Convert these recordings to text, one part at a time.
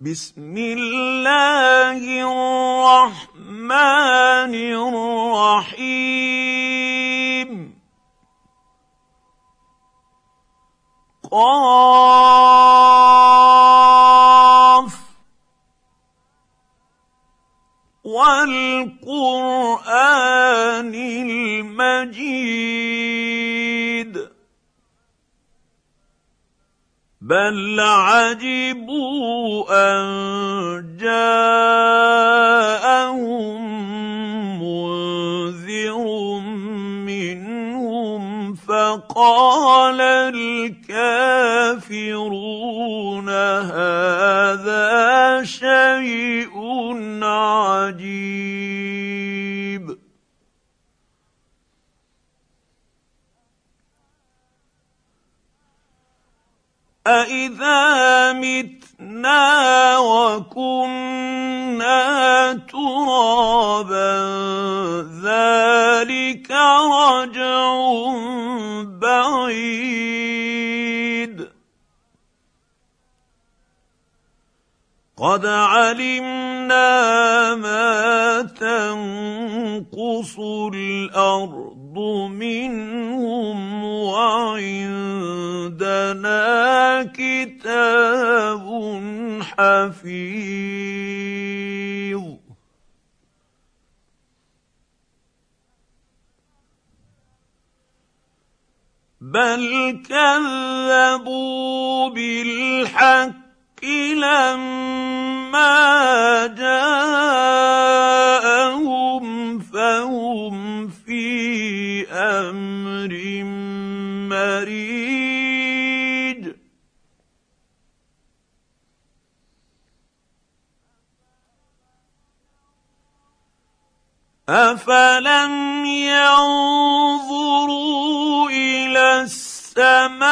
بسم الله الرحمن الرحيم. قاف. والقرآن المجيد. بل عجبوا ان جاءهم ترابا ذلك رجع بعيد. قد علمنا ما تنقص الأرض منهم وعندنا كتاب حفيظ. بل كذبوا بالحق لما جاءهم فهم في أمر مريج افلم ينظروا السماء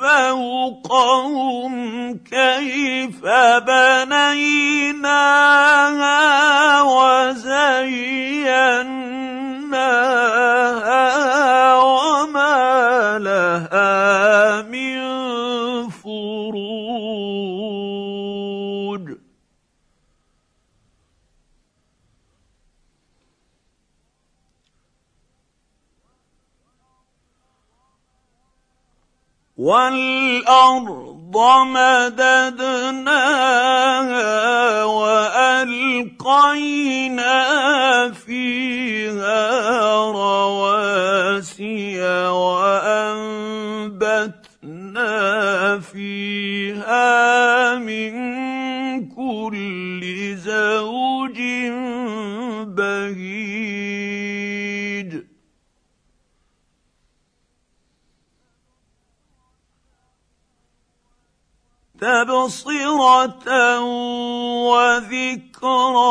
فوقهم كيف بنيناها وزيناها والارض مددناها والقينا فيها رواسي وانبتنا فيها من كل تبصرة وذكرى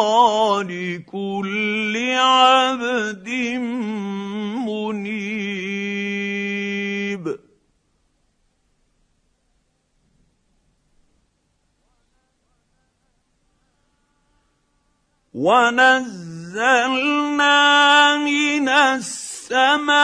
لكل عبد منيب. ونزلنا من السماء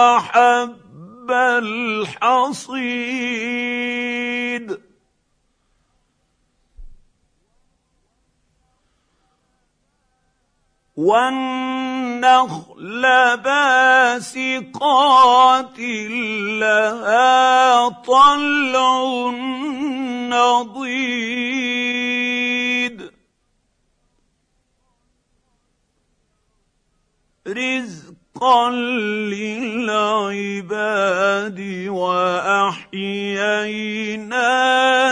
وحب الحصيد. والنخل باسقات لها طلع نضيد. رزقا للعباد وأحيينا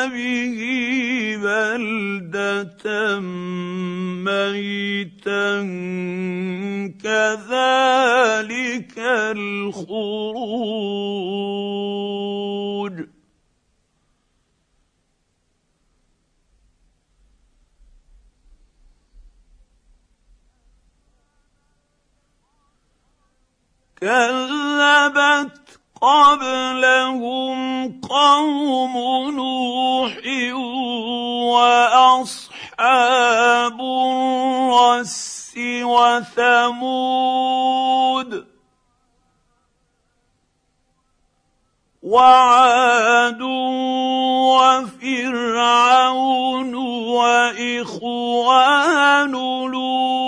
به بلدة ميتا. كذلك الخروج كذبت قبلهم قوم نوح وأصحاب الرس وثمود وعاد وفرعون وإخوان لوط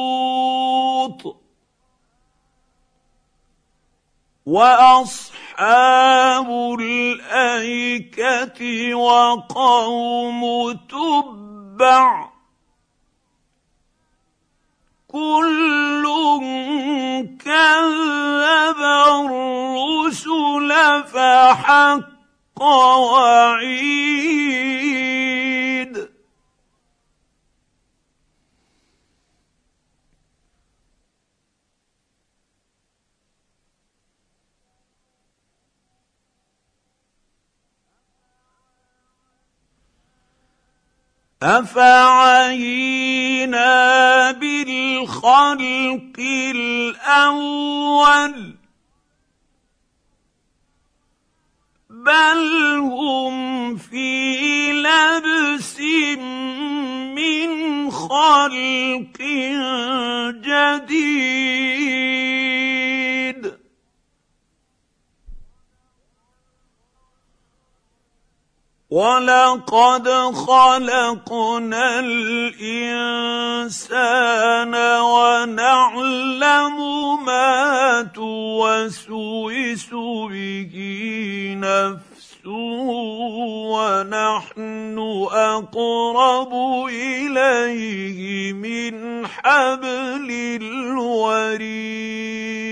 وأصحاب الأيكة وقوم تبع كل كذب الرسل فحق وعيد أفعينا بالخلق الأول؟ بل هم في لبس من خلق ولقد خلقنا الانسان ونعلم ما توسوس به نفسه ونحن اقرب اليه من حبل الوريد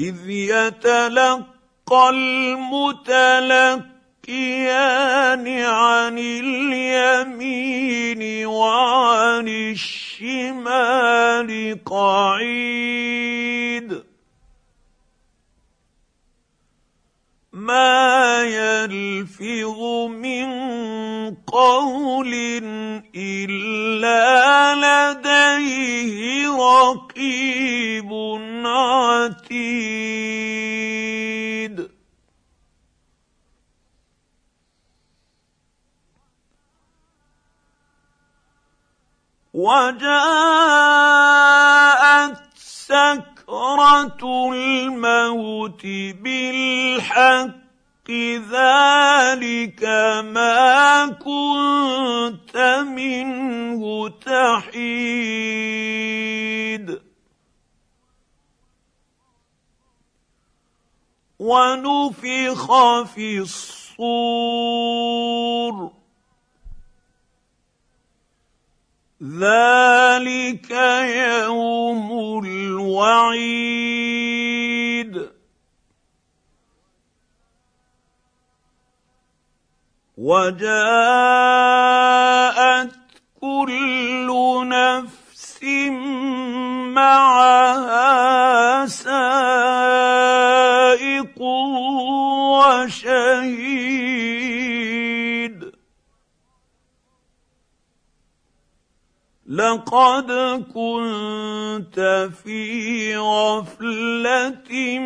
إذ يتلقى المتلقيان عن اليمين وعن الشمال قعيد. ما يلفظ من قول إلا لديه رقيب. وجاءت سكرة الموت بالحق ذلك ما كنت منه تحيد. ونفخ في الصور. ذلك يوم الوعيد وجاءت لقد كنت في غفلة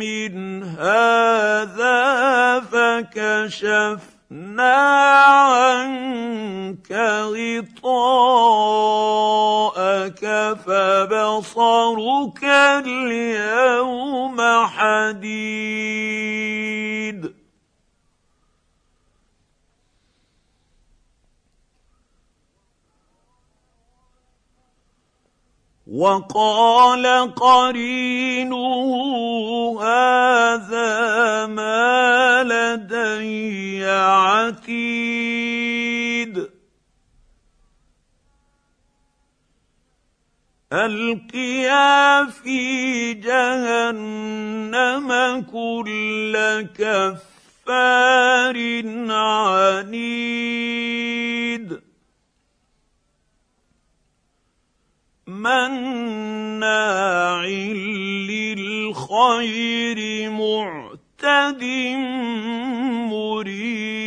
من هذا فكشفت عنك غطاءك فبصرك اليوم حديد. وقال قرينه هذا ما لدي عتيد. ألقيا في جهنم كل كفار عنيد. مناع للخير معتد مريب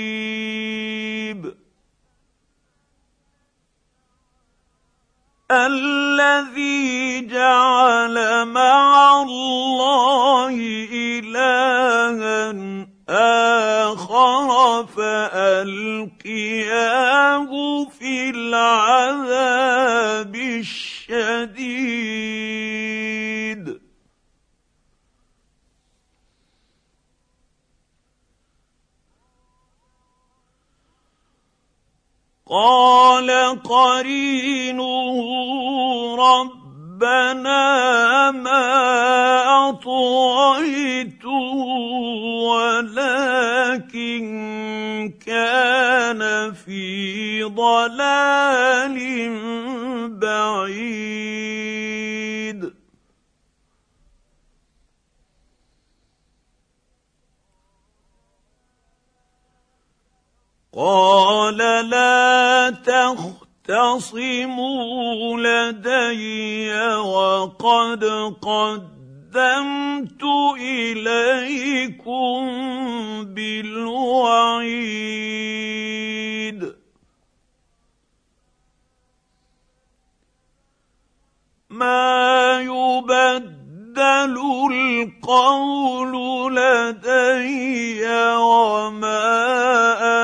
جعل مع الله الها اخر فالقياه في العذاب الشديد قال قرينه ربنا ما أطغيته ولكن كان في ضلال بعيد. قال لا تختصموا لدي وقد قدمت إليكم بالوعيد. ما يبدل القول لدي وما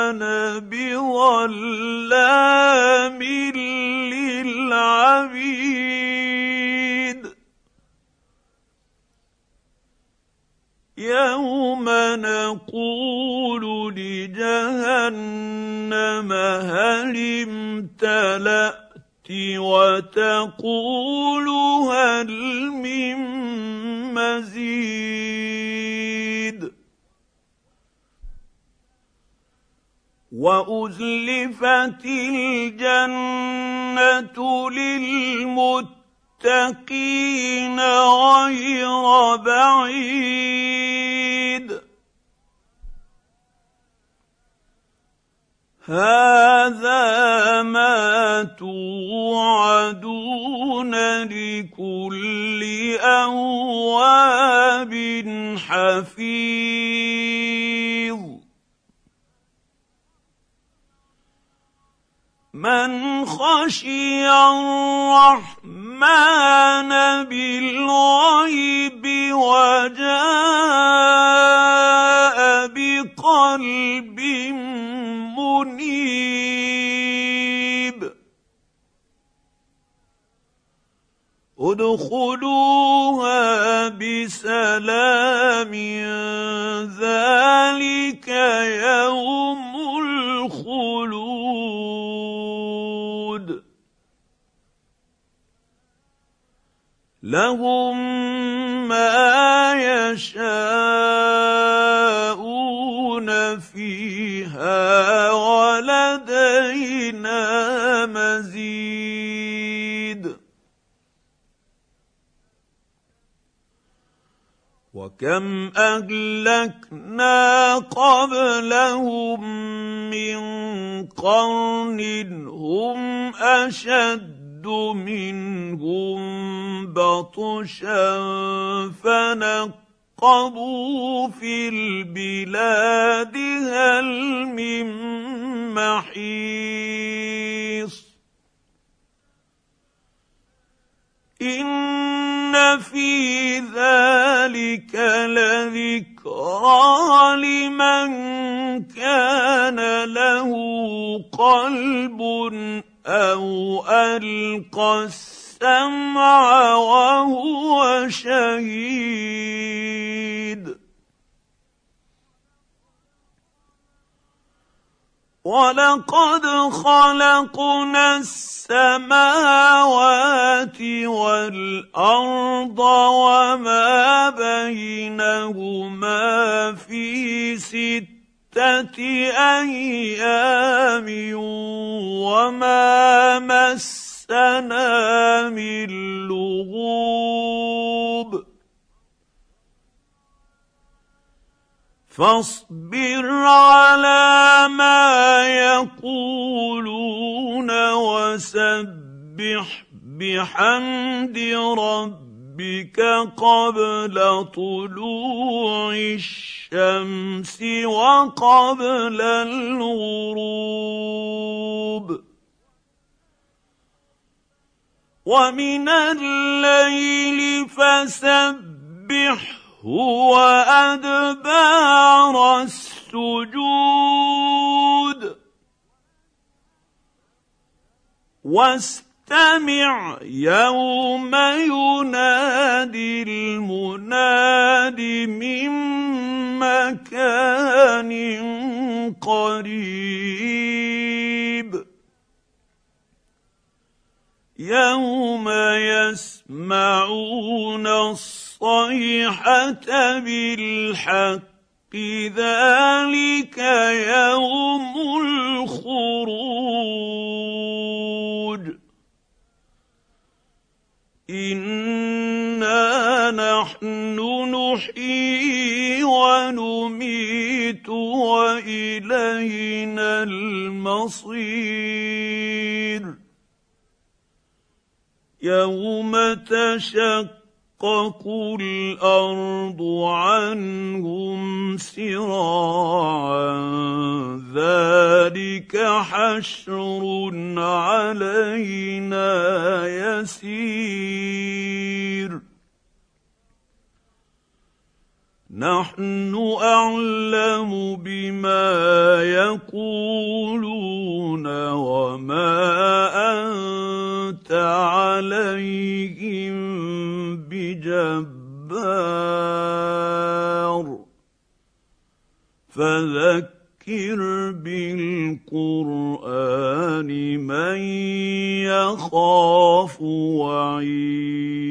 أنا بظلام للعبيد. يوم نقول لجهنم هل امتلأت وتقول هل من مزيد وأزلفت الجنة للمتقين غير بعيد. هذا ما توعدون لكل أواب حفيظ. من خشي الرحمن بالغيب وجاء بقلب منيب. ادخلوها بسلام ذلك يوم الخلود. لهم ما يشاءون فيها ولدينا مزيد. وكم أهلكنا قبلهم من قرن هم أشد منهم بطشا فنقبوا في البلاد هل من محيص في ذلك لذكرى لمن كان له قلب أو القى السمع وهو شهيد ولقد خلقنا السماوات والأرض وما بينهما في ستة أيام وما مسنا من لغوب. فاصبر على ما يقولون وسبح بحمد ربك قبل طلوع الشمس وقبل الغروب. ومن الليل فسبحه وادبار السجود. واستمع يوم ينادي المناد من مكان قريب. يوم يسمعون الصيحة بالحق ذلك يوم الخروج. انا نحن نحيي ونميت والينا المصير. يوم تشقق الأرض عنهم سراعا. ذلك حشر علينا يسير. نحن أعلم بما يقولون وما أنت عليهم بجبار فذكر بالقرآن من يخاف وعيد.